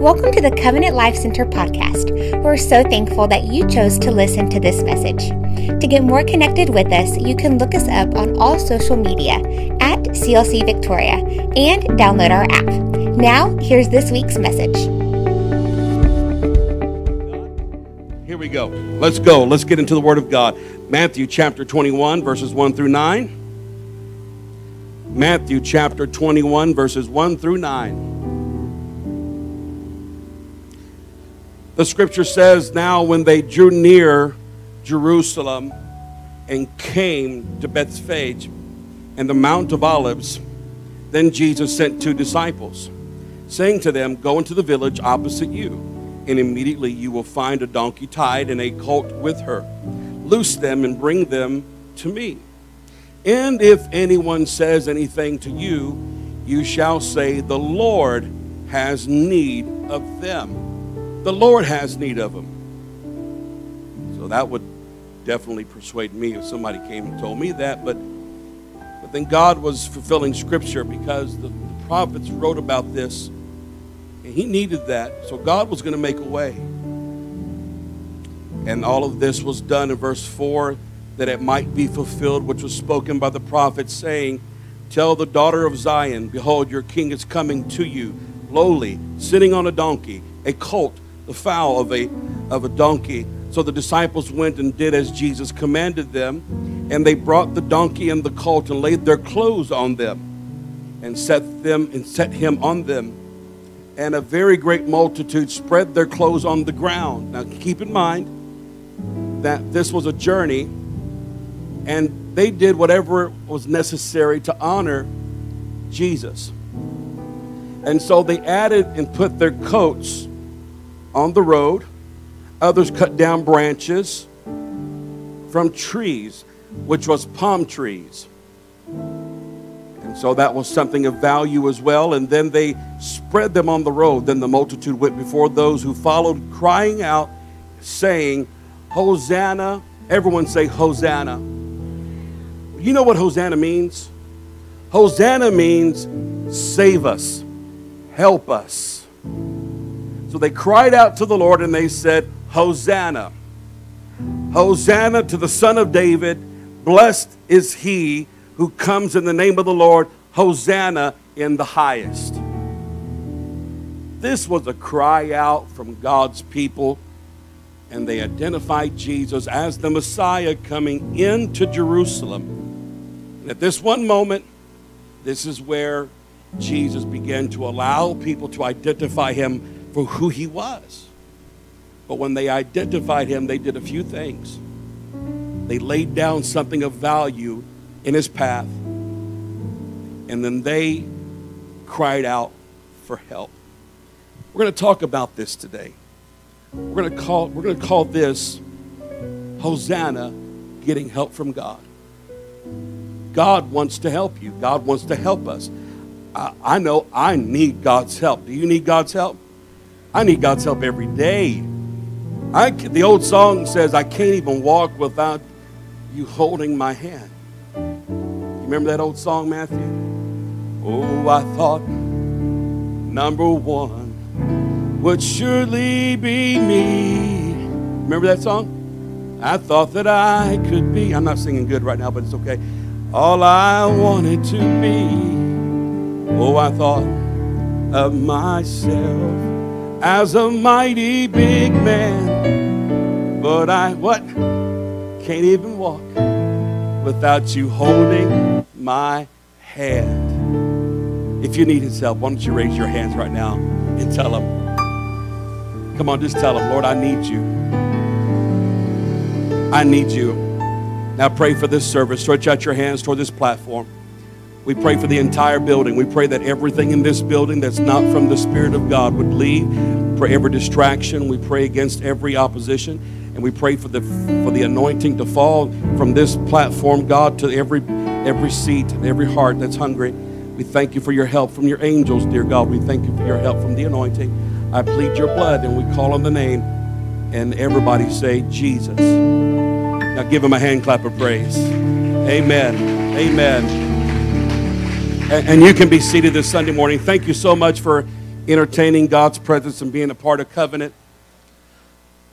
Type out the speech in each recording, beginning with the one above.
Welcome to the Covenant Life Center podcast. We're so thankful that you chose to listen to this message. To get more connected with us, you can look us up on all social media at CLC Victoria and download our app. Now, here's this week's message. Here we go. Let's go. Let's get into the Word of God. Matthew chapter 21, verses 1 through 9. Matthew chapter 21, verses 1 through 9. The scripture says, Now when they drew near Jerusalem and came to Bethphage and the Mount of Olives, then Jesus sent two disciples, saying to them, Go into the village opposite you, and immediately you will find a donkey tied and a colt with her. Loose them and bring them to me. And if anyone says anything to you, you shall say, The Lord has need of them the Lord has need of them. So that would definitely persuade me if somebody came and told me that. But, but then God was fulfilling Scripture because the, the prophets wrote about this, and He needed that. So God was going to make a way. And all of this was done in verse 4 that it might be fulfilled, which was spoken by the prophet, saying, Tell the daughter of Zion, Behold, your king is coming to you, lowly, sitting on a donkey, a colt the foal of a, of a donkey. So the disciples went and did as Jesus commanded them, and they brought the donkey and the colt and laid their clothes on them, and set them and set him on them. And a very great multitude spread their clothes on the ground. Now keep in mind that this was a journey, and they did whatever was necessary to honor Jesus. And so they added and put their coats on the road. Others cut down branches from trees, which was palm trees. And so that was something of value as well. And then they spread them on the road. Then the multitude went before those who followed, crying out, saying, Hosanna. Everyone say, Hosanna. You know what Hosanna means? Hosanna means save us, help us. So they cried out to the Lord and they said, Hosanna. Hosanna to the Son of David. Blessed is he who comes in the name of the Lord. Hosanna in the highest. This was a cry out from God's people, and they identified Jesus as the Messiah coming into Jerusalem. And at this one moment, this is where Jesus began to allow people to identify him for who he was. But when they identified him, they did a few things. They laid down something of value in his path, and then they cried out for help. We're going to talk about this today. We're going to call, we're going to call this Hosanna getting help from God. God wants to help you. God wants to help us. I, I know I need God's help. Do you need God's help? I need God's help every day. I, the old song says, I can't even walk without you holding my hand. You remember that old song, Matthew? Oh, I thought number one would surely be me. Remember that song? I thought that I could be. I'm not singing good right now, but it's okay. All I wanted to be. Oh, I thought of myself as a mighty big man. But I, what? Can't even walk without you holding my hand. If you need his help, why don't you raise your hands right now and tell him. Come on, just tell him, Lord, I need you. I need you. Now pray for this service. Stretch out your hands toward this platform. We pray for the entire building. We pray that everything in this building that's not from the Spirit of God would leave. For every distraction, we pray against every opposition, and we pray for the for the anointing to fall from this platform, God, to every every seat, every heart that's hungry. We thank you for your help from your angels, dear God. We thank you for your help from the anointing. I plead your blood, and we call on the name, and everybody say Jesus. Now give him a hand clap of praise. Amen. Amen and, you can be seated this Sunday morning. Thank you so much for entertaining God's presence and being a part of covenant.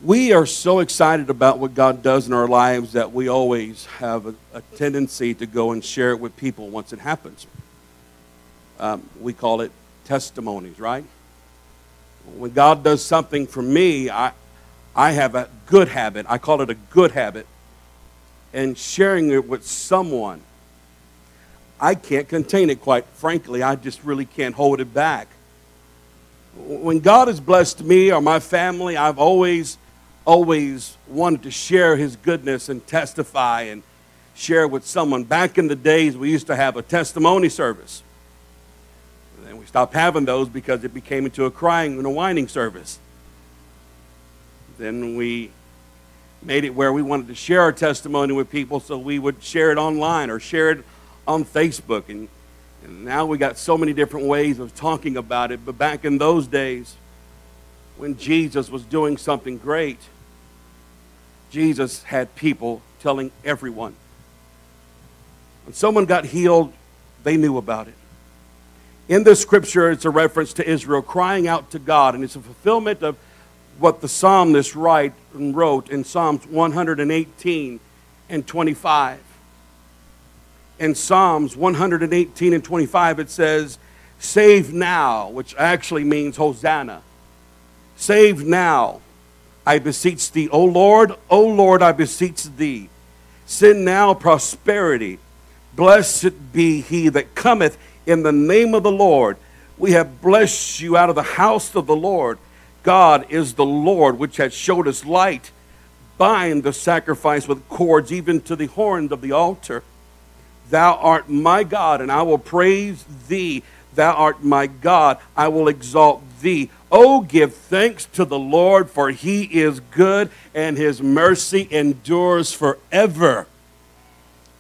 We are so excited about what God does in our lives that we always have a, a tendency to go and share it with people once it happens. Um, we call it testimonies, right? When God does something for me, I, I have a good habit. I call it a good habit. And sharing it with someone, I can't contain it, quite frankly. I just really can't hold it back. When God has blessed me or my family, I've always always wanted to share his goodness and testify and share with someone. Back in the days, we used to have a testimony service. And we stopped having those because it became into a crying and a whining service. Then we made it where we wanted to share our testimony with people, so we would share it online or share it on Facebook. And, and now we got so many different ways of talking about it. But back in those days, when Jesus was doing something great, Jesus had people telling everyone. When someone got healed, they knew about it. In this scripture, it's a reference to Israel crying out to God, and it's a fulfillment of what the psalmist write and wrote in Psalms 118 and 25. In Psalms 118 and 25, it says, Save now, which actually means Hosanna. Save now, I beseech thee, O Lord, O Lord, I beseech thee. Send now prosperity. Blessed be he that cometh in the name of the Lord. We have blessed you out of the house of the Lord. God is the Lord which hath showed us light. Bind the sacrifice with cords, even to the horns of the altar. Thou art my God, and I will praise thee. Thou art my God, I will exalt thee. Oh, give thanks to the Lord, for he is good, and his mercy endures forever.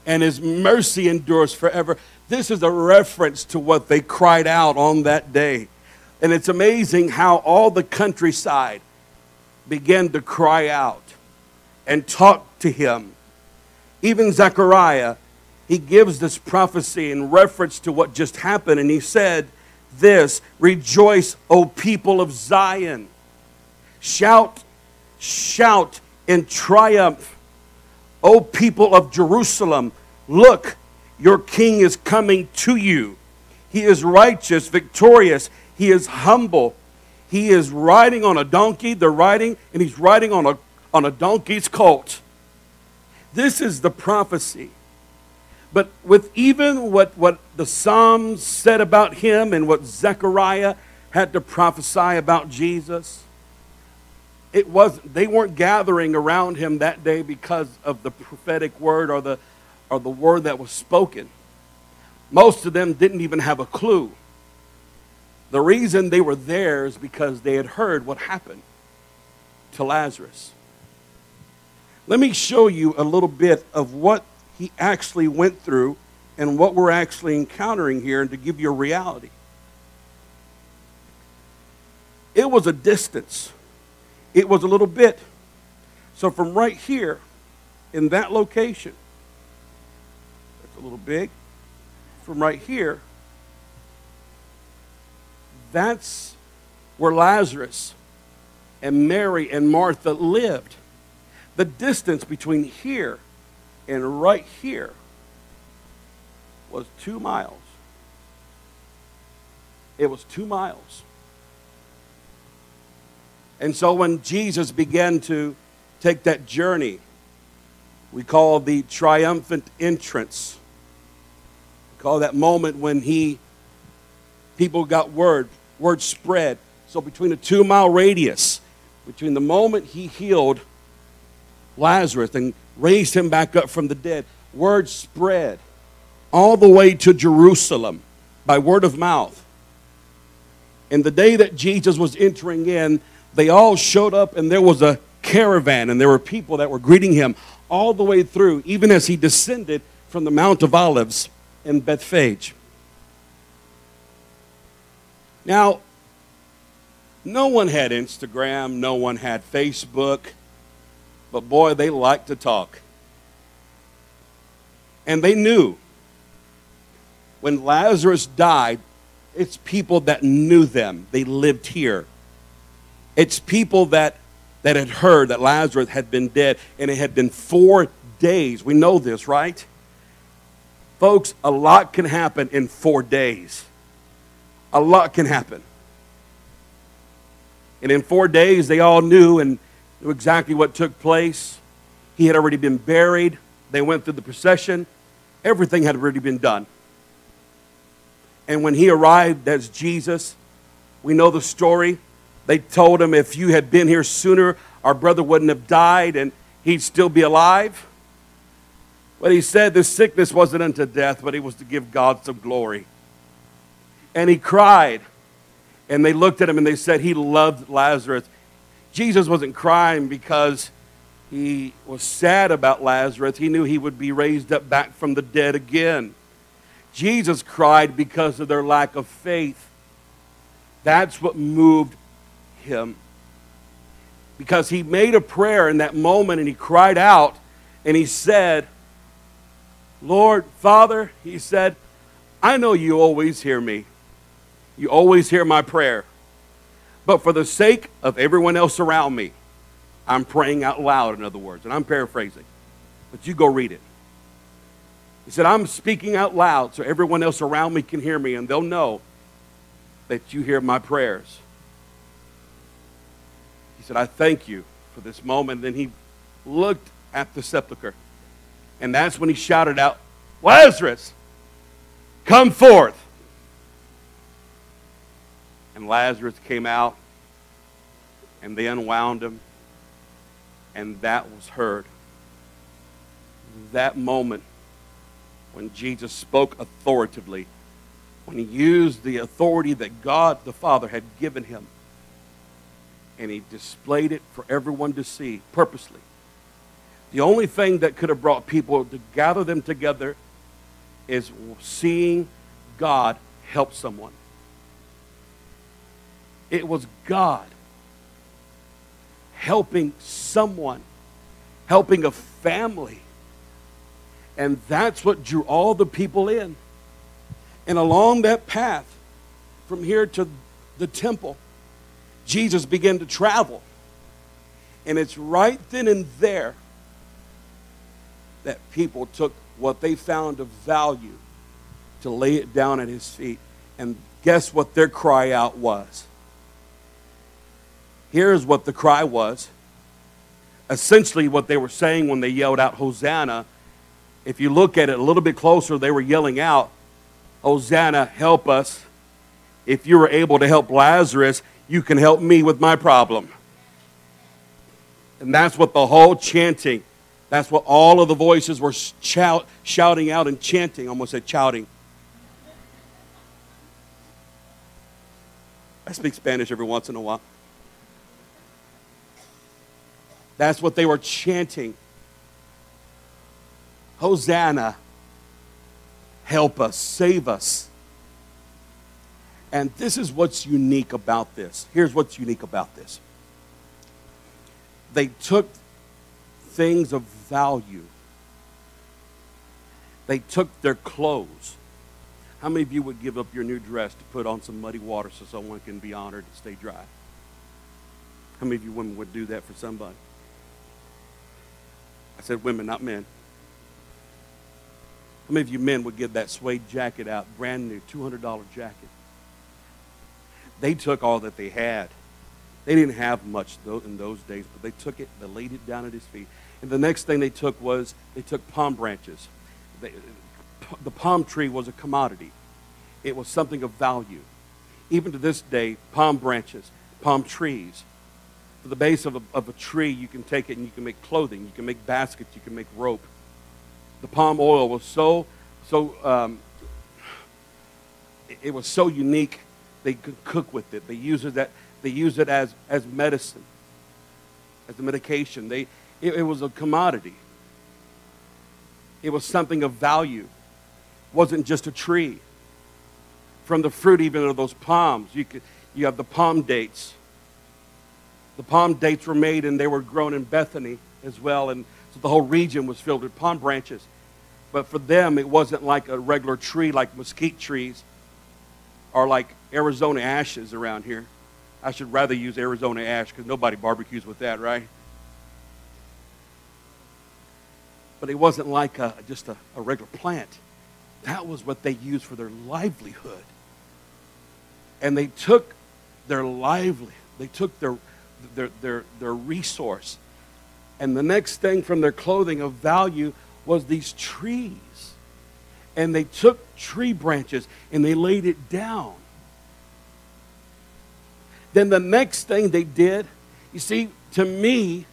And his mercy endures forever. This is a reference to what they cried out on that day. And it's amazing how all the countryside began to cry out and talk to him. Even Zechariah, he gives this prophecy in reference to what just happened, and he said, this Rejoice, O people of Zion. Shout, shout in triumph, O people of Jerusalem. Look, your king is coming to you. He is righteous, victorious. He is humble. He is riding on a donkey. They're riding, and he's riding on a, on a donkey's colt. This is the prophecy but with even what, what the Psalms said about him and what Zechariah had to prophesy about Jesus, it was they weren't gathering around him that day because of the prophetic word or the or the word that was spoken. Most of them didn't even have a clue. The reason they were there is because they had heard what happened to Lazarus. Let me show you a little bit of what he actually went through and what we're actually encountering here and to give you a reality. It was a distance. It was a little bit. So from right here, in that location, it's a little big. From right here, that's where Lazarus and Mary and Martha lived. The distance between here and right here was two miles. It was two miles. And so when Jesus began to take that journey, we call the triumphant entrance. We call that moment when he people got word, word spread. So between a two mile radius, between the moment he healed Lazarus and raised him back up from the dead. Word spread all the way to Jerusalem by word of mouth. And the day that Jesus was entering in, they all showed up, and there was a caravan, and there were people that were greeting him all the way through, even as he descended from the Mount of Olives in Bethphage. Now, no one had Instagram, no one had Facebook, but boy, they liked to talk. And they knew when Lazarus died, it's people that knew them. They lived here. It's people that that had heard that Lazarus had been dead, and it had been four days. We know this, right? Folks, a lot can happen in four days. A lot can happen. And in four days, they all knew and knew exactly what took place. He had already been buried. They went through the procession. Everything had already been done. And when he arrived as Jesus, we know the story. They told him if you had been here sooner, our brother wouldn't have died and he'd still be alive. But he said this sickness wasn't unto death, but it was to give God some glory. And he cried. And they looked at him and they said he loved Lazarus. Jesus wasn't crying because he was sad about Lazarus. He knew he would be raised up back from the dead again. Jesus cried because of their lack of faith. That's what moved him. Because he made a prayer in that moment and he cried out and he said, Lord, Father, he said, I know you always hear me. You always hear my prayer. But for the sake of everyone else around me, I'm praying out loud, in other words, and I'm paraphrasing. But you go read it. He said, I'm speaking out loud so everyone else around me can hear me and they'll know that you hear my prayers. He said, I thank you for this moment. Then he looked at the sepulchre. And that's when he shouted out, Lazarus, come forth. And Lazarus came out, and they unwound him, and that was heard. That moment when Jesus spoke authoritatively, when he used the authority that God the Father had given him and he displayed it for everyone to see purposely. The only thing that could have brought people to gather them together is seeing God help someone. It was God helping someone, helping a family. And that's what drew all the people in. And along that path, from here to the temple, Jesus began to travel. And it's right then and there that people took what they found of value to lay it down at his feet. And guess what their cry out was? Here's what the cry was. Essentially, what they were saying when they yelled out, Hosanna, if you look at it a little bit closer, they were yelling out, Hosanna, help us. If you were able to help Lazarus, you can help me with my problem. And that's what the whole chanting, that's what all of the voices were shout, shouting out and chanting. Almost said shouting. I speak Spanish every once in a while. That's what they were chanting. Hosanna, help us, save us. And this is what's unique about this. Here's what's unique about this they took things of value, they took their clothes. How many of you would give up your new dress to put on some muddy water so someone can be honored and stay dry? How many of you women would do that for somebody? I said women, not men. How many of you men would give that suede jacket out, brand new, $200 jacket? They took all that they had. They didn't have much in those days, but they took it, they laid it down at his feet. And the next thing they took was they took palm branches. They, the palm tree was a commodity, it was something of value. Even to this day, palm branches, palm trees. For the base of a, of a tree, you can take it and you can make clothing, you can make baskets, you can make rope. The palm oil was so, so, um, it was so unique they could cook with it. They use it that they use it as as medicine, as a medication. They it, it was a commodity. It was something of value. It wasn't just a tree. From the fruit even of those palms, you could you have the palm dates. The palm dates were made and they were grown in Bethany as well, and so the whole region was filled with palm branches. But for them, it wasn't like a regular tree like mesquite trees or like Arizona ashes around here. I should rather use Arizona ash because nobody barbecues with that, right? But it wasn't like a, just a, a regular plant. That was what they used for their livelihood. And they took their livelihood, they took their, their, their, their resource. And the next thing from their clothing of value was these trees. And they took tree branches and they laid it down. Then the next thing they did, you see, to me,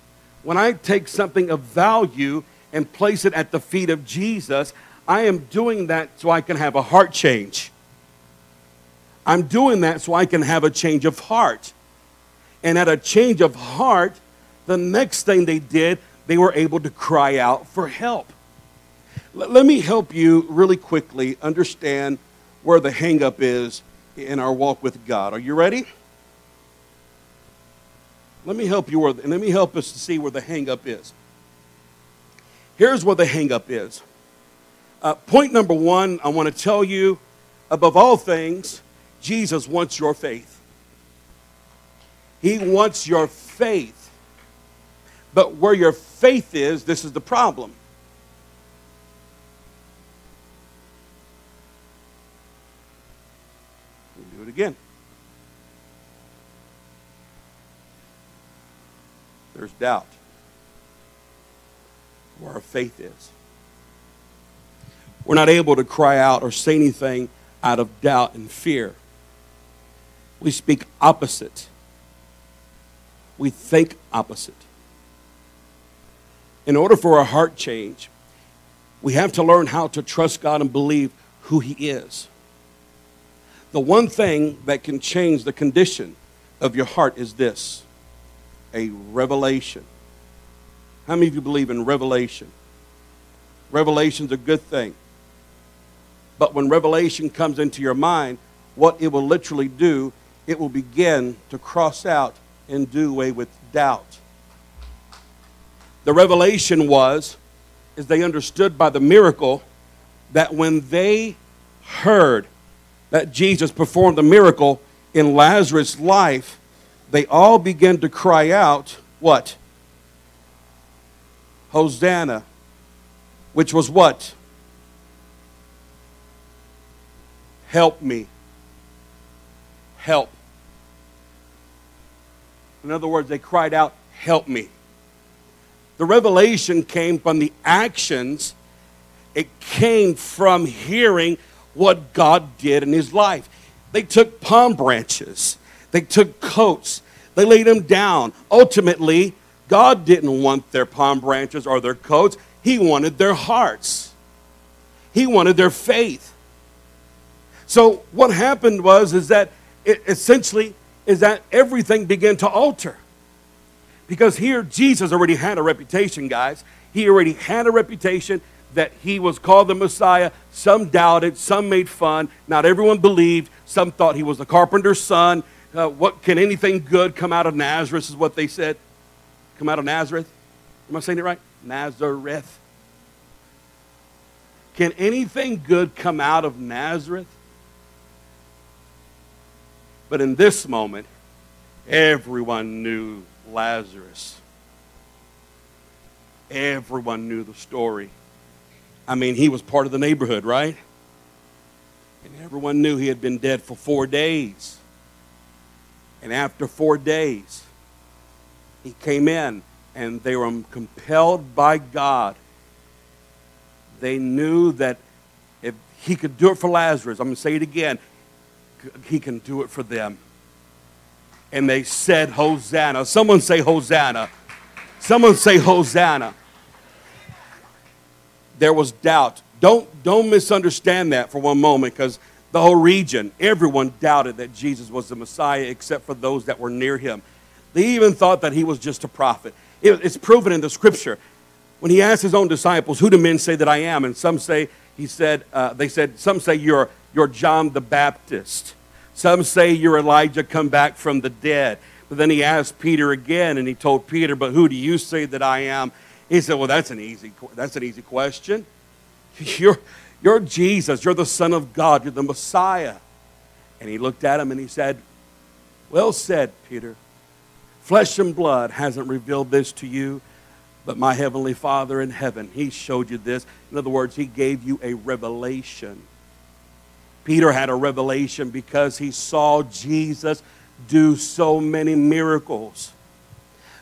when I take something of value and place it at the feet of Jesus, I am doing that so I can have a heart change. I'm doing that so I can have a change of heart. And at a change of heart, the next thing they did, they were able to cry out for help. Let me help you really quickly understand where the hangup is in our walk with God. Are you ready? Let me help you, and let me help us to see where the hangup is. Here's where the hangup is. Uh, point number one, I want to tell you, above all things, Jesus wants your faith. He wants your faith. But where your faith is, this is the problem. We do it again. There's doubt. Where our faith is. We're not able to cry out or say anything out of doubt and fear. We speak opposite. We think opposite. In order for a heart change, we have to learn how to trust God and believe who He is. The one thing that can change the condition of your heart is this a revelation. How many of you believe in revelation? Revelation's a good thing. But when revelation comes into your mind, what it will literally do, it will begin to cross out and do away with doubt. The revelation was, is they understood by the miracle that when they heard that Jesus performed a miracle in Lazarus' life, they all began to cry out, what? Hosanna, which was what? Help me. Help. In other words, they cried out, Help me. The revelation came from the actions, it came from hearing what God did in his life. They took palm branches, they took coats, they laid them down. Ultimately, God didn't want their palm branches or their coats, He wanted their hearts, He wanted their faith. So what happened was is that it essentially is that everything began to alter. Because here Jesus already had a reputation, guys. He already had a reputation that he was called the Messiah. Some doubted, some made fun. Not everyone believed. Some thought he was the carpenter's son. Uh, what can anything good come out of Nazareth? Is what they said. Come out of Nazareth. Am I saying it right? Nazareth. Can anything good come out of Nazareth? But in this moment, everyone knew Lazarus. Everyone knew the story. I mean, he was part of the neighborhood, right? And everyone knew he had been dead for four days. And after four days, he came in and they were compelled by God. They knew that if he could do it for Lazarus, I'm going to say it again, he can do it for them. And they said, Hosanna. Someone say, Hosanna. Someone say, Hosanna there was doubt. Don't, don't misunderstand that for one moment because the whole region, everyone doubted that Jesus was the Messiah except for those that were near him. They even thought that he was just a prophet. It, it's proven in the scripture. When he asked his own disciples, Who do men say that I am? And some say, he said, uh, they said, Some say you're, you're John the Baptist. Some say you're Elijah come back from the dead. But then he asked Peter again, and he told Peter, But who do you say that I am? He said, Well, that's an easy, that's an easy question. You're, you're Jesus. You're the Son of God. You're the Messiah. And he looked at him and he said, Well said, Peter. Flesh and blood hasn't revealed this to you, but my heavenly Father in heaven, he showed you this. In other words, he gave you a revelation. Peter had a revelation because he saw Jesus do so many miracles.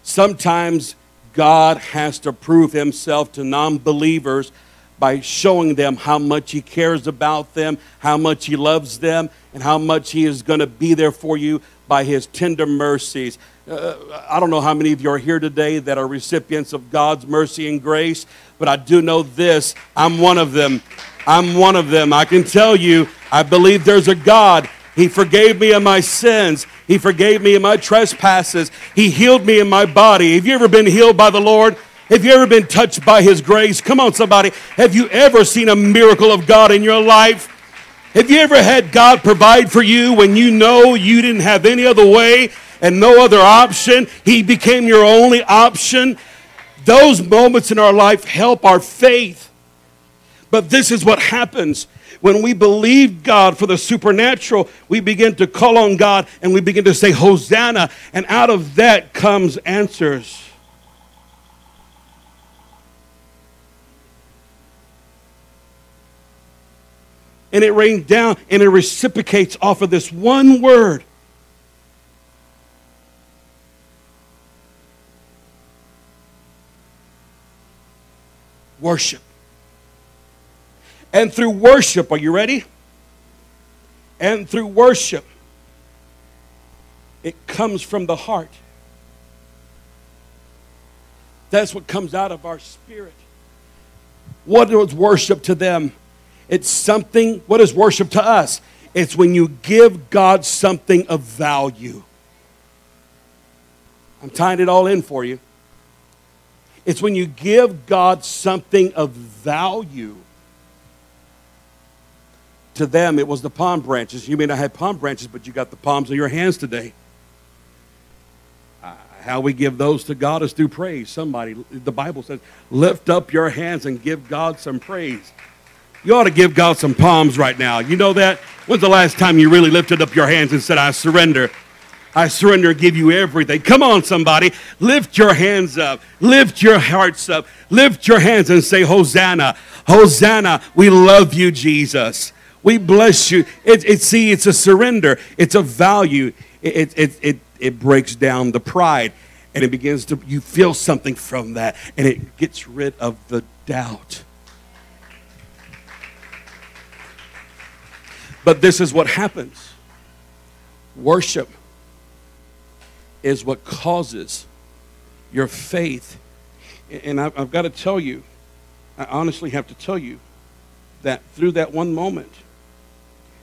Sometimes God has to prove himself to non believers by showing them how much he cares about them, how much he loves them, and how much he is going to be there for you by his tender mercies. Uh, I don't know how many of you are here today that are recipients of God's mercy and grace, but I do know this I'm one of them. I'm one of them. I can tell you, I believe there's a God. He forgave me of my sins. He forgave me of my trespasses. He healed me in my body. Have you ever been healed by the Lord? Have you ever been touched by His grace? Come on, somebody. Have you ever seen a miracle of God in your life? Have you ever had God provide for you when you know you didn't have any other way and no other option? He became your only option. Those moments in our life help our faith. But this is what happens when we believe God for the supernatural, we begin to call on God and we begin to say, Hosanna. And out of that comes answers. and it rains down and it reciprocates off of this one word. Worship. And through worship, are you ready? And through worship, it comes from the heart. That's what comes out of our spirit. What is worship to them? It's something, what is worship to us? It's when you give God something of value. I'm tying it all in for you. It's when you give God something of value. To them, it was the palm branches. You may not have palm branches, but you got the palms of your hands today. Uh, how we give those to God is through praise. Somebody, the Bible says, lift up your hands and give God some praise. You ought to give God some palms right now. You know that? When's the last time you really lifted up your hands and said, I surrender? I surrender, give you everything. Come on, somebody. Lift your hands up. Lift your hearts up. Lift your hands and say, Hosanna. Hosanna. We love you, Jesus. We bless you. It, it, see, it's a surrender, it's a value. It, it, it, it breaks down the pride and it begins to, you feel something from that and it gets rid of the doubt. But this is what happens worship is what causes your faith. And I've, got to tell you, I honestly have to tell you that through that one moment,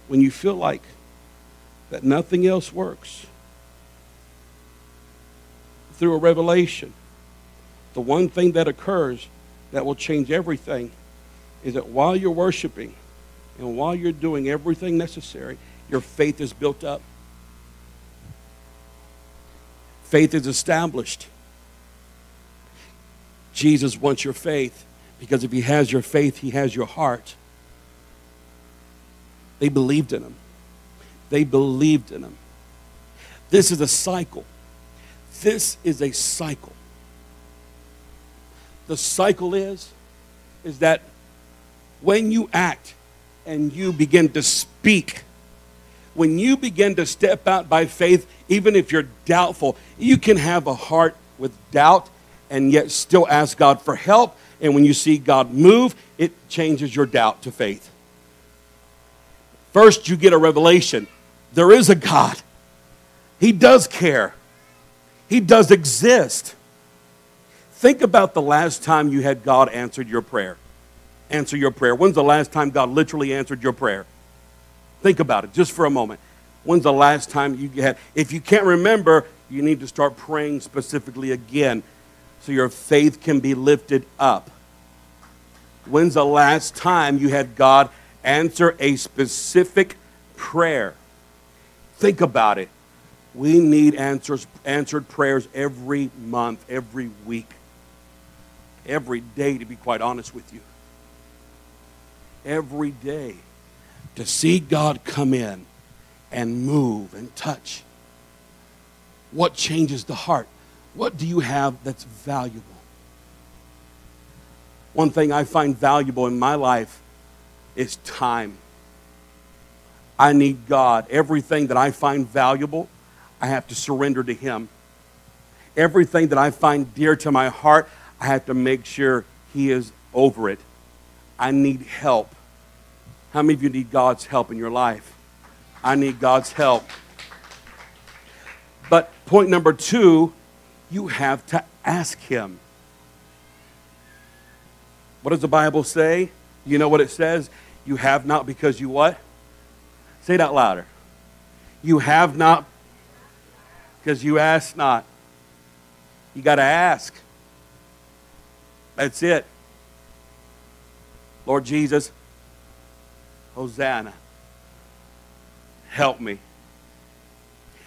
when you feel like that nothing else works, through a revelation, the one thing that occurs that will change everything is that while you're worshiping, and while you're doing everything necessary, your faith is built up. Faith is established. Jesus wants your faith because if he has your faith, he has your heart. They believed in him. They believed in him. This is a cycle. This is a cycle. The cycle is is that when you act and you begin to speak, when you begin to step out by faith, even if you're doubtful, you can have a heart with doubt and yet still ask God for help. And when you see God move, it changes your doubt to faith. First, you get a revelation there is a God, He does care, He does exist. Think about the last time you had God answered your prayer answer your prayer? When's the last time God literally answered your prayer? Think about it just for a moment. When's the last time you had? If you can't remember, you need to start praying specifically again so your faith can be lifted up. When's the last time you had God answer a specific prayer? Think about it. We need answers, answered prayers every month, every week, every day, to be quite honest with you every day to see God come in and move and touch? What changes the heart? What do you have that's valuable? One thing I find valuable in my life is time. I need God. Everything that I find valuable, I have to surrender to Him. Everything that I find dear to my heart, I have to make sure He is over it. I need help. How many of you need God's help in your life? I need God's help. But point number two, you have to ask Him. What does the Bible say? You know what it says? You have not because you what? Say it out louder. You have not because you ask not. You got to ask. That's it. Lord Jesus, Hosanna, help me.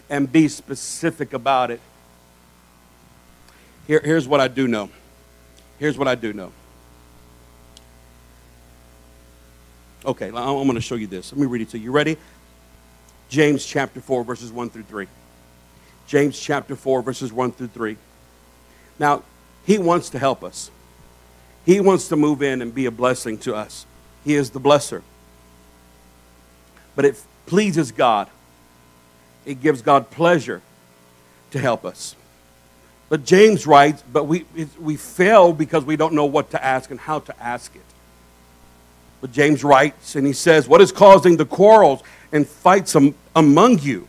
And be specific about it. Here, here's what I do know. Here's what I do know. Okay, I'm going to show you this. Let me read it to you. You ready? James chapter 4, verses 1 through 3. James chapter 4, verses 1 through 3. Now, he wants to help us. He wants to move in and be a blessing to us. He is the blesser. But it pleases God. It gives God pleasure to help us. But James writes, but we, we fail because we don't know what to ask and how to ask it. But James writes, and he says, What is causing the quarrels and fights among you?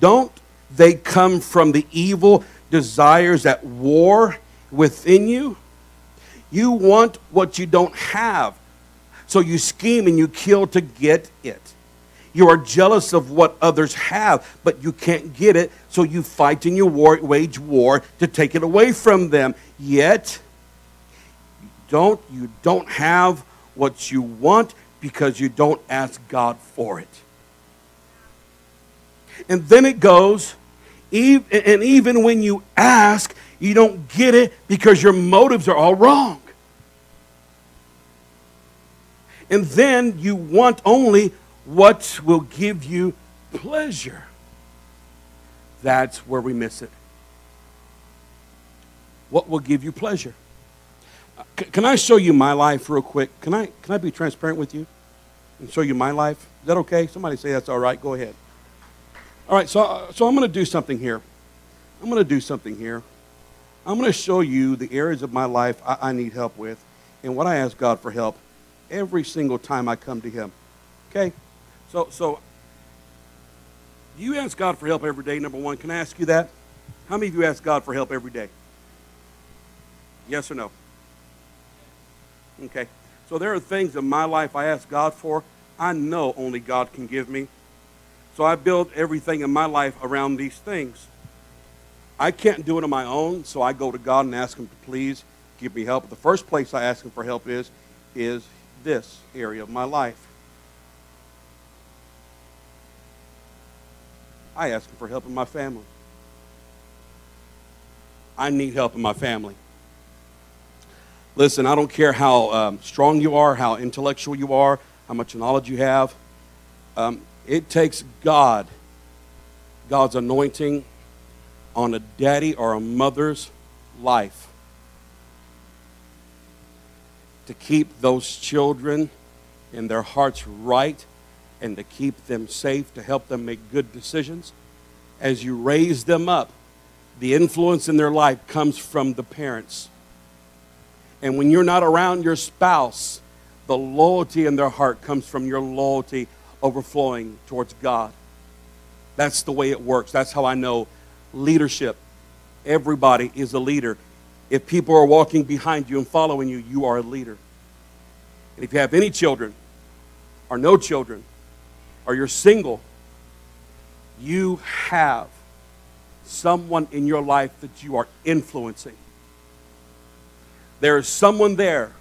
Don't they come from the evil desires at war within you? You want what you don't have. So you scheme and you kill to get it. You are jealous of what others have, but you can't get it, so you fight and you war, wage war to take it away from them. Yet, don't you don't have what you want because you don't ask God for it. And then it goes, and even when you ask, you don't get it because your motives are all wrong. And then you want only what will give you pleasure. That's where we miss it. What will give you pleasure? Can I show you my life real quick? Can I, can I be transparent with you and show you my life? Is that okay? Somebody say that's all right. Go ahead. All right, so, so I'm going to do something here. I'm going to do something here. I'm going to show you the areas of my life I, I need help with and what I ask God for help every single time I come to Him. Okay? So, so you ask God for help every day? Number one, can I ask you that? How many of you ask God for help every day? Yes or no? Okay. So there are things in my life I ask God for. I know only God can give me. So I build everything in my life around these things. I can't do it on my own, so I go to God and ask Him to please give me help. The first place I ask Him for help is, is this area of my life. I ask Him for help in my family. I need help in my family. Listen, I don't care how um, strong you are, how intellectual you are, how much knowledge you have. Um, it takes God, God's anointing on a daddy or a mother's life to keep those children in their hearts right and to keep them safe, to help them make good decisions. As you raise them up, the influence in their life comes from the parents. And when you're not around your spouse, the loyalty in their heart comes from your loyalty overflowing towards God. That's the way it works. That's how I know leadership. Everybody is a leader. If people are walking behind you and following you, you are a leader. And if you have any children or no children, or you're single, you have someone in your life that you are influencing. There is someone there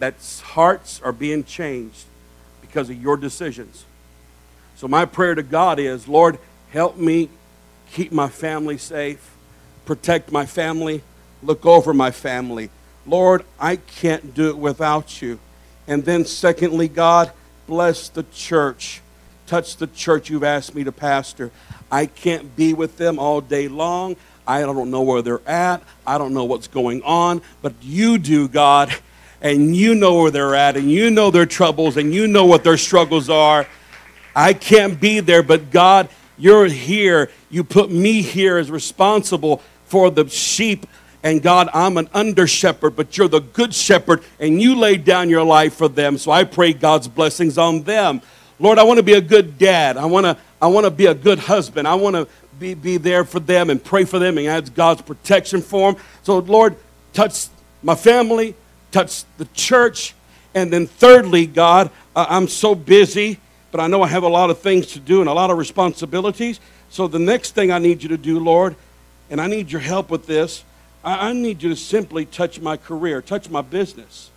that's hearts are being changed because of your decisions. So, my prayer to God is Lord, help me keep my family safe, protect my family, look over my family. Lord, I can't do it without you. And then, secondly, God, bless the church. touch the church you've asked me to pastor. I can't be with them all day long. I don't know where they're at. I don't know what's going on, but you do, God, and you know where they're at, and you know their troubles, and you know what their struggles are. I can't be there, but God, you're here. You put me here as responsible for the sheep. And God, I'm an under shepherd, but you're the good shepherd, and you laid down your life for them. So I pray God's blessings on them. Lord, I want to be a good dad. I want to, I want to be a good husband. I want to be, be there for them and pray for them and ask God's protection for them. So, Lord, touch my family, touch the church. And then, thirdly, God, I'm so busy, but I know I have a lot of things to do and a lot of responsibilities. So, the next thing I need you to do, Lord, and I need your help with this, I, I need you to simply touch my career, touch my business.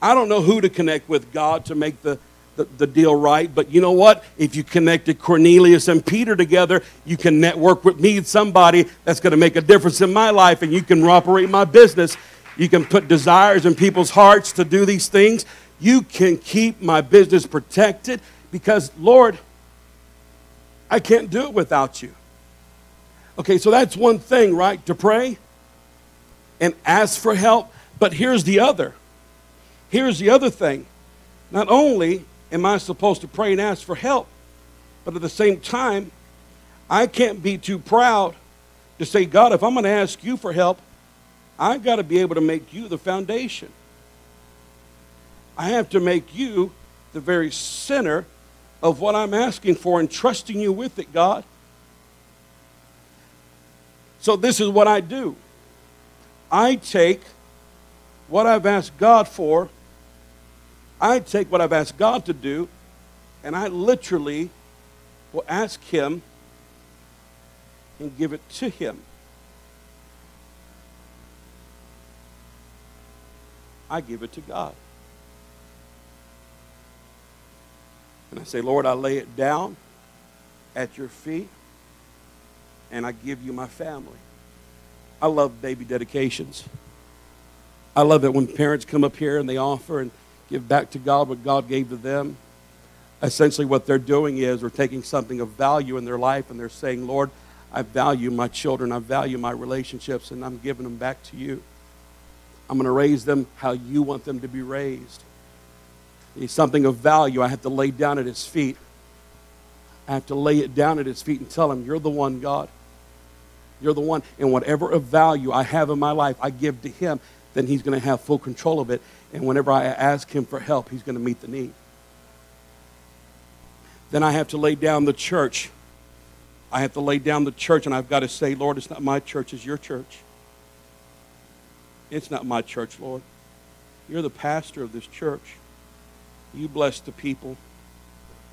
I don't know who to connect with, God, to make the, the, the, deal right. But you know what? If you connected Cornelius and Peter together, you can network with me, somebody that's going to make a difference in my life, and you can operate my business. You can put desires in people's hearts to do these things. You can keep my business protected because, Lord, I can't do it without you. Okay, so that's one thing, right? To pray and ask for help. But here's the other. Here's the other thing. Not only am I supposed to pray and ask for help, but at the same time, I can't be too proud to say, God, if I'm going to ask you for help, I've got to be able to make you the foundation. I have to make you the very center of what I'm asking for and trusting you with it, God. So, this is what I do I take what I've asked God for, I take what I've asked God to do, and I literally will ask Him and give it to Him. I give it to God. And I say, Lord, I lay it down at your feet and I give you my family. I love baby dedications. I love it when parents come up here and they offer and give back to God what God gave to them. Essentially, what they're doing is they're taking something of value in their life and they're saying, Lord, I value my children, I value my relationships, and I'm giving them back to you. I'm going to raise them how you want them to be raised. It's something of value I have to lay down at his feet. I have to lay it down at his feet and tell him, You're the one, God. You're the one. And whatever of value I have in my life, I give to him, then he's going to have full control of it. And whenever I ask him for help, he's going to meet the need. Then I have to lay down the church. I have to lay down the church, and I've got to say, Lord, it's not my church, it's your church. It's not my church, Lord. You're the pastor of this church. You bless the people.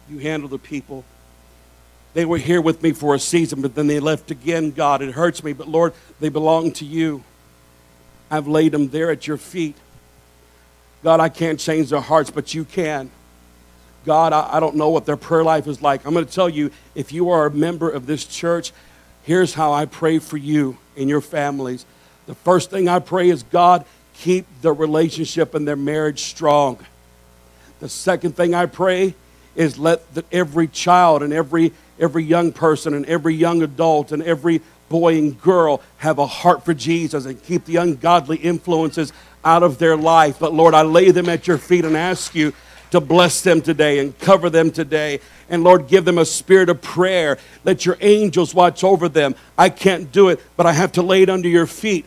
You handle the people. They were here with me for a season, but then they left again, God. It hurts me, but Lord, they belong to you. I've laid them there at your feet. God, I can't change their hearts, but you can. God, I, I don't know what their prayer life is like. I'm going to tell you if you are a member of this church, here's how I pray for you and your families. The first thing I pray is, God, keep their relationship and their marriage strong. The second thing I pray is let the, every child and every every young person and every young adult and every boy and girl have a heart for Jesus and keep the ungodly influences out of their life. But Lord, I lay them at your feet and ask you to bless them today and cover them today. And Lord, give them a spirit of prayer. Let your angels watch over them. I can't do it, but I have to lay it under your feet.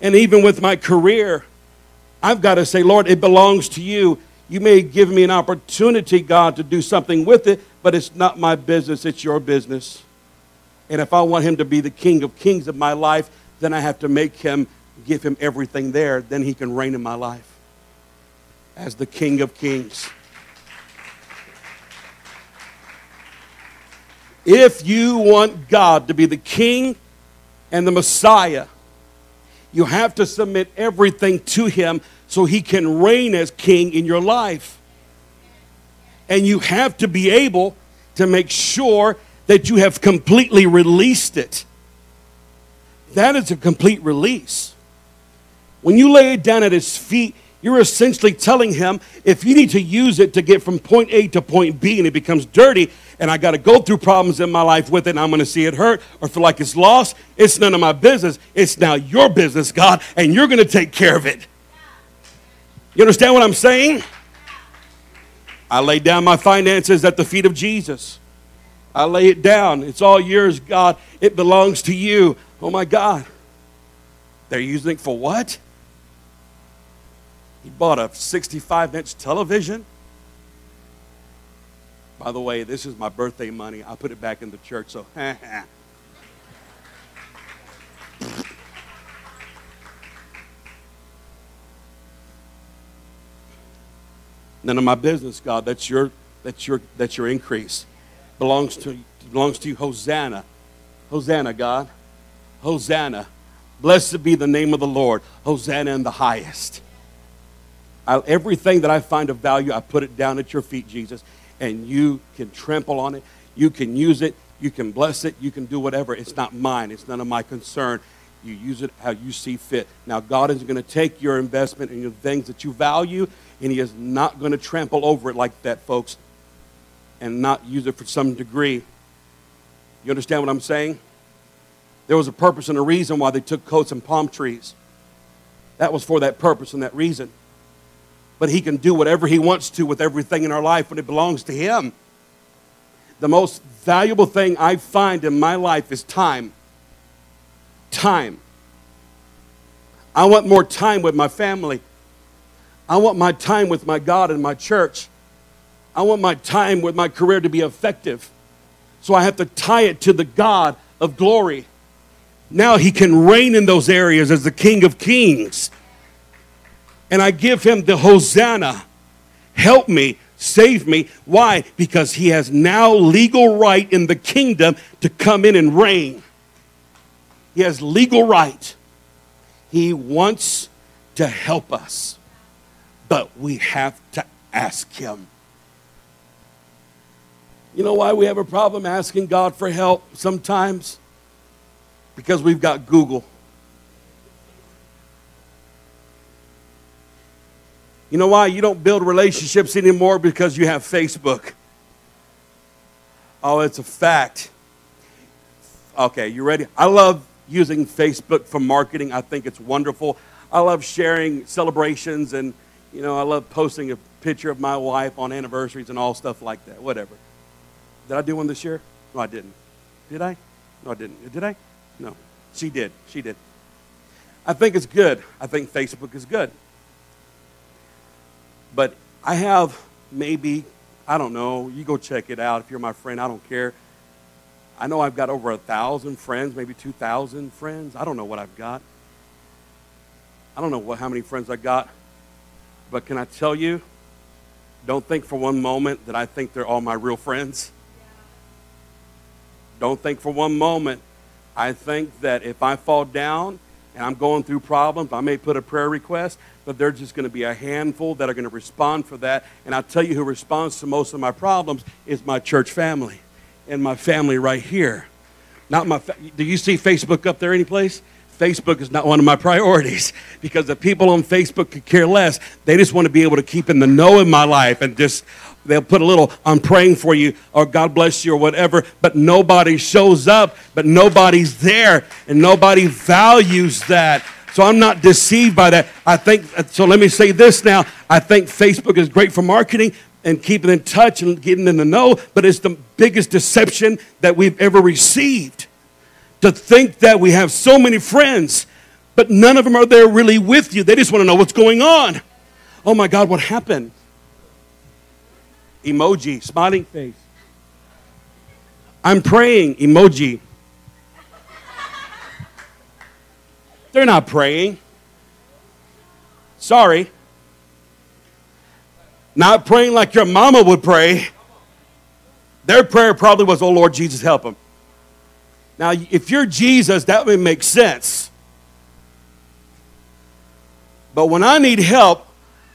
And even with my career, I've got to say, Lord, it belongs to you. You may give me an opportunity, God, to do something with it, but it's not my business, it's your business. And if I want him to be the king of kings of my life, then I have to make him, give him everything there. Then he can reign in my life as the king of kings. If you want God to be the king and the Messiah, you have to submit everything to him so he can reign as king in your life. And you have to be able to make sure that you have completely released it. That is a complete release. When you lay it down at his feet, You're essentially telling him if you need to use it to get from point A to point B and it becomes dirty, and I got to go through problems in my life with it, and I'm going to see it hurt or feel like it's lost, it's none of my business. It's now your business, God, and you're going to take care of it. You understand what I'm saying? I lay down my finances at the feet of Jesus. I lay it down. It's all yours, God. It belongs to you. Oh my God. They're using it for what? He bought a 65 inch television. By the way, this is my birthday money. I put it back in the church, so None of my business, God. That's your that's your that's your increase. Belongs to belongs to you. Hosanna. Hosanna, God. Hosanna. Blessed be the name of the Lord. Hosanna in the highest. I, everything that I find of value, I put it down at your feet, Jesus, and you can trample on it. You can use it. You can bless it. You can do whatever. It's not mine. It's none of my concern. You use it how you see fit. Now, God is going to take your investment and your things that you value, and He is not going to trample over it like that, folks, and not use it for some degree. You understand what I'm saying? There was a purpose and a reason why they took coats and palm trees. That was for that purpose and that reason but He can do whatever He wants to with everything in our life when it belongs to Him. The most valuable thing I find in my life is time. Time. I want more time with my family. I want my time with my God and my church. I want my time with my career to be effective. So I have to tie it to the God of glory. Now he can reign in those areas as the King of Kings and I give him the Hosanna. Help me, save me. Why? Because he has now legal right in the kingdom to come in and reign. He has legal right. He wants to help us, but we have to ask him. You know why we have a problem asking God for help sometimes? Because we've got Google. You know why you don't build relationships anymore? Because you have Facebook. Oh, it's a fact. Okay, you ready? I love using Facebook for marketing. I think it's wonderful. I love sharing celebrations and, you know, I love posting a picture of my wife on anniversaries and all stuff like that. Whatever. Did I do one this year? No, I didn't. Did I? No, I didn't. Did I? No. She did. She did. I think it's good. I think Facebook is good. But I have maybe, I don't know, you go check it out if you're my friend, I don't care. I know I've got over a thousand friends, maybe 2,000 friends. I don't know what I've got. I don't know what, how many friends I got. But can I tell you, don't think for one moment that I think they're all my real friends. Don't think for one moment. I think that if I fall down and I'm going through problems, I may put a prayer request, but there's just going to be a handful that are going to respond for that. And I'll tell you who responds to most of my problems is my church family and my family right here. Not my. Fa- Do you see Facebook up there anyplace? Facebook is not one of my priorities because the people on Facebook could care less. They just want to be able to keep in the know in my life and just they'll put a little I'm praying for you or God bless you or whatever, but nobody shows up, but nobody's there and nobody values that. So I'm not deceived by that. I think, so let me say this now. I think Facebook is great for marketing and keeping in touch and getting in the know, but it's the biggest deception that we've ever received. To think that we have so many friends, but none of them are there really with you. They just want to know what's going on. Oh my God, what happened? Emoji, smiling face. I'm praying, emoji. They're not praying. Sorry. Not praying like your mama would pray. Their prayer probably was, Oh Lord Jesus, help them. Now, if you're Jesus, that would make sense. But when I need help,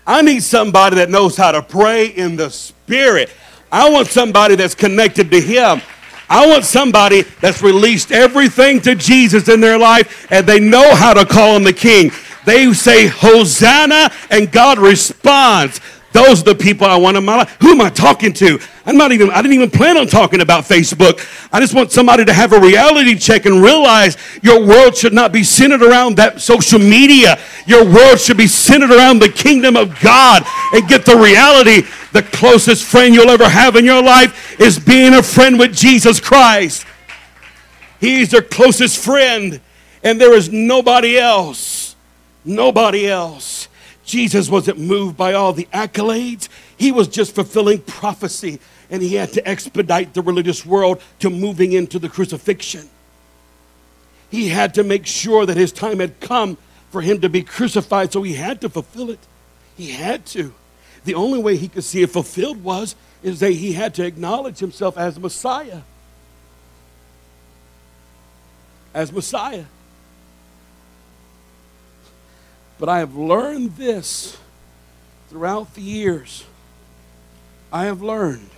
I need somebody that knows how to pray in the Spirit. I want somebody that's connected to Him. I want somebody that's released everything to Jesus in their life and they know how to call him the king. They say Hosanna, and God responds. Those are the people I want in my life. Who am I talking to? I'm not even, I didn't even plan on talking about Facebook. I just want somebody to have a reality check and realize your world should not be centered around that social media. Your world should be centered around the kingdom of God and get the reality. The closest friend you'll ever have in your life is being a friend with Jesus Christ. He's your closest friend, and there is nobody else. Nobody else. Jesus wasn't moved by all the accolades. He was just fulfilling prophecy, and he had to expedite the religious world to moving into the crucifixion. He had to make sure that his time had come for him to be crucified, so he had to fulfill it. He had to. The only way he could see it fulfilled was is that he had to acknowledge himself as Messiah. As Messiah. But I have learned this throughout the years. I have learned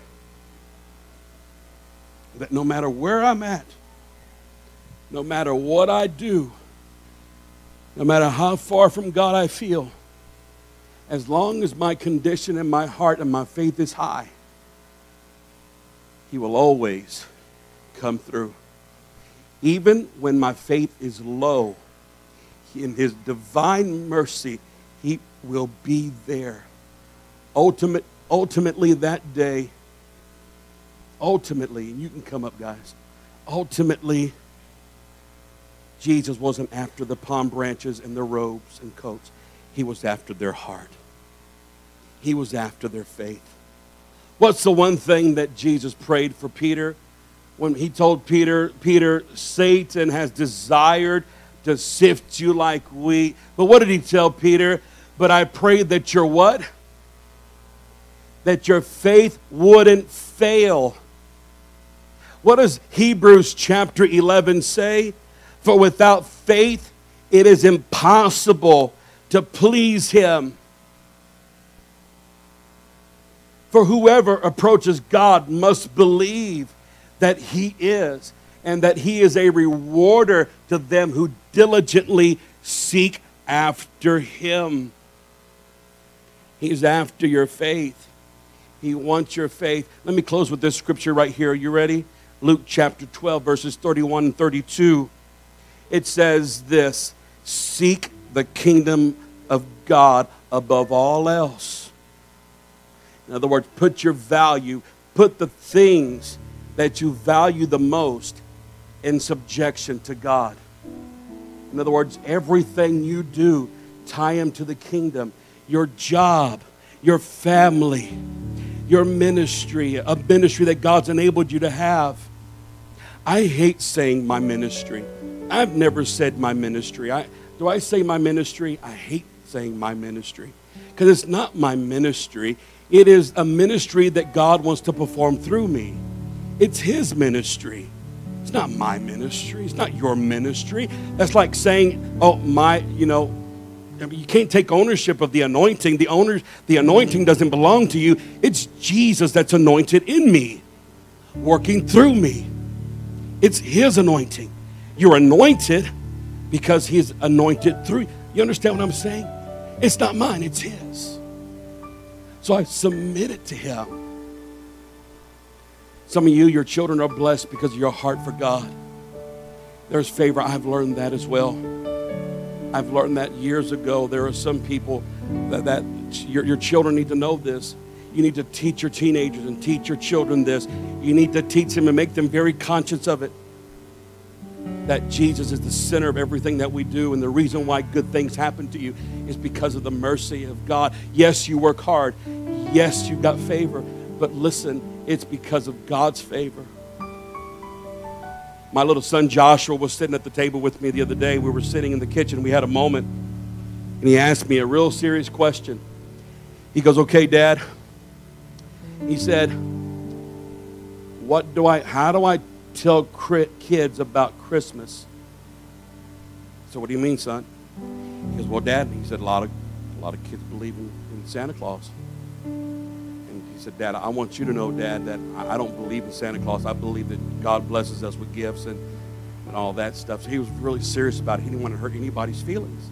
that no matter where I'm at, no matter what I do, no matter how far from God I feel, as long as my condition and my heart and my faith is high, He will always come through. Even when my faith is low, in His divine mercy, He will be there. Ultimate, ultimately, that day, ultimately, and you can come up, guys, ultimately, Jesus wasn't after the palm branches and the robes and coats. He was after their heart. He was after their faith. What's the one thing that Jesus prayed for Peter? When he told Peter, Peter, Satan has desired to sift you like wheat. But what did he tell Peter? But I prayed that your what? That your faith wouldn't fail. What does Hebrews chapter 11 say? For without faith, it is impossible to please him. For whoever approaches God must believe that he is, and that he is a rewarder to them who diligently seek after him. He's after your faith. He wants your faith. Let me close with this scripture right here. Are you ready? Luke chapter 12, verses 31 and 32 it says this Seek the kingdom of God above all else. In other words, put your value, put the things that you value the most in subjection to God. In other words, everything you do, tie them to the kingdom. Your job, your family, your ministry, a ministry that God's enabled you to have. I hate saying my ministry. I've never said my ministry. I, do I say my ministry? I hate saying my ministry because it's not my ministry. It is a ministry that God wants to perform through me. It's His ministry. It's not my ministry. It's not your ministry. That's like saying, oh, my, you know, I mean, you can't take ownership of the anointing. The owner, the anointing doesn't belong to you. It's Jesus that's anointed in me, working through me. It's His anointing. You're anointed because He's anointed through you. You understand what I'm saying? It's not mine, it's His. So I submit it to Him. Some of you, your children are blessed because of your heart for God. There's favor. I've learned that as well. I've learned that years ago. There are some people that, that your, your children need to know this. You need to teach your teenagers and teach your children this. You need to teach them and make them very conscious of it that Jesus is the center of everything that we do. And the reason why good things happen to you is because of the mercy of God. Yes, you work hard. Yes, you've got favor. But listen, it's because of God's favor. My little son Joshua was sitting at the table with me the other day. We were sitting in the kitchen. We had a moment. And he asked me a real serious question. He goes, Okay, Dad. He said, What do I, how do I tell kids about Christmas. So, what do you mean, son? He goes, Well, Dad, he said, a lot of, a lot of kids believe in, in Santa Claus. And he said, Dad, I want you to know, Dad, that I, don't believe in Santa Claus. I believe that God blesses us with gifts and, and all that stuff. So he was really serious about it. He didn't want to hurt anybody's feelings.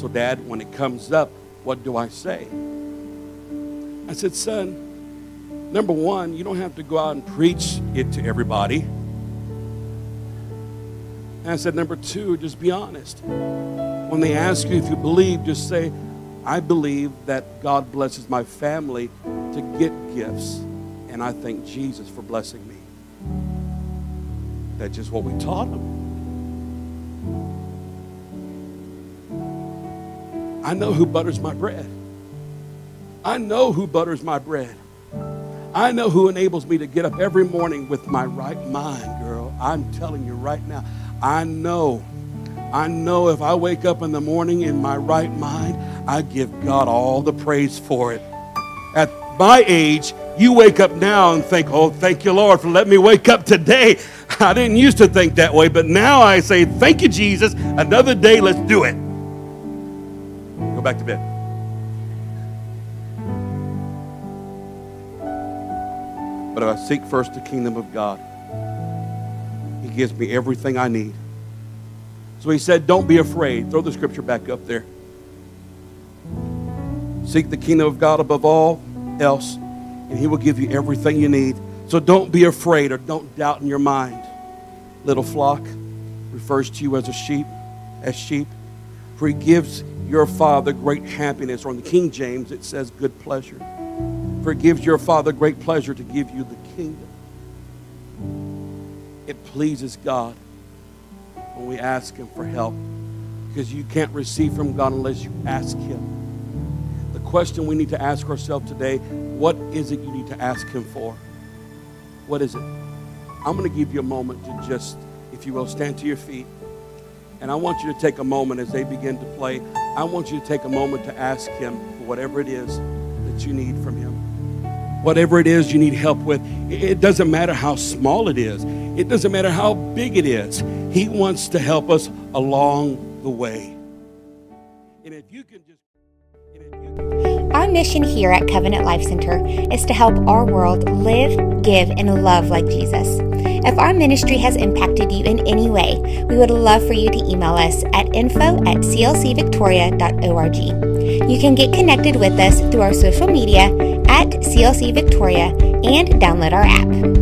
So, Dad, when it comes up, what do I say? I said, Son, number one, you don't have to go out and preach it to everybody. And I said, number two, just be honest. When they ask you if you believe, just say, I believe that God blesses my family to get gifts. And I thank Jesus for blessing me. That's just what we taught them. I know who butters my bread. I know who butters my bread. I know who enables me to get up every morning with my right mind, girl. I'm telling you right now. I know. I know if I wake up in the morning in my right mind, I give God all the praise for it. At my age, you wake up now and think, oh, thank you, Lord, for letting me wake up today. I didn't used to think that way, but now I say, thank you, Jesus. Another day, let's do it. Go back to bed. But if I seek first the kingdom of God, He gives me everything I need. So He said, Don't be afraid. Throw the scripture back up there. Seek the kingdom of God above all else, and He will give you everything you need. So don't be afraid or don't doubt in your mind. Little flock refers to you as a sheep, as sheep. For He gives your Father great happiness. Or in the King James, it says good pleasure. For it gives your Father great pleasure to give you the kingdom. It pleases God when we ask Him for help because you can't receive from God unless you ask Him. The question we need to ask ourselves today what is it you need to ask Him for? What is it? I'm going to give you a moment to just, if you will, stand to your feet. And I want you to take a moment as they begin to play. I want you to take a moment to ask Him for whatever it is that you need from Him. Whatever it is you need help with, it doesn't matter how small it is, it doesn't matter how big it is. He wants to help us along the way. And if you can just. Our mission here at Covenant Life Center is to help our world live, give, and love like Jesus. If our ministry has impacted you in any way, we would love for you to email us at info at clcvictoria.org. You can get connected with us through our social media at CLC Victoria and download our app.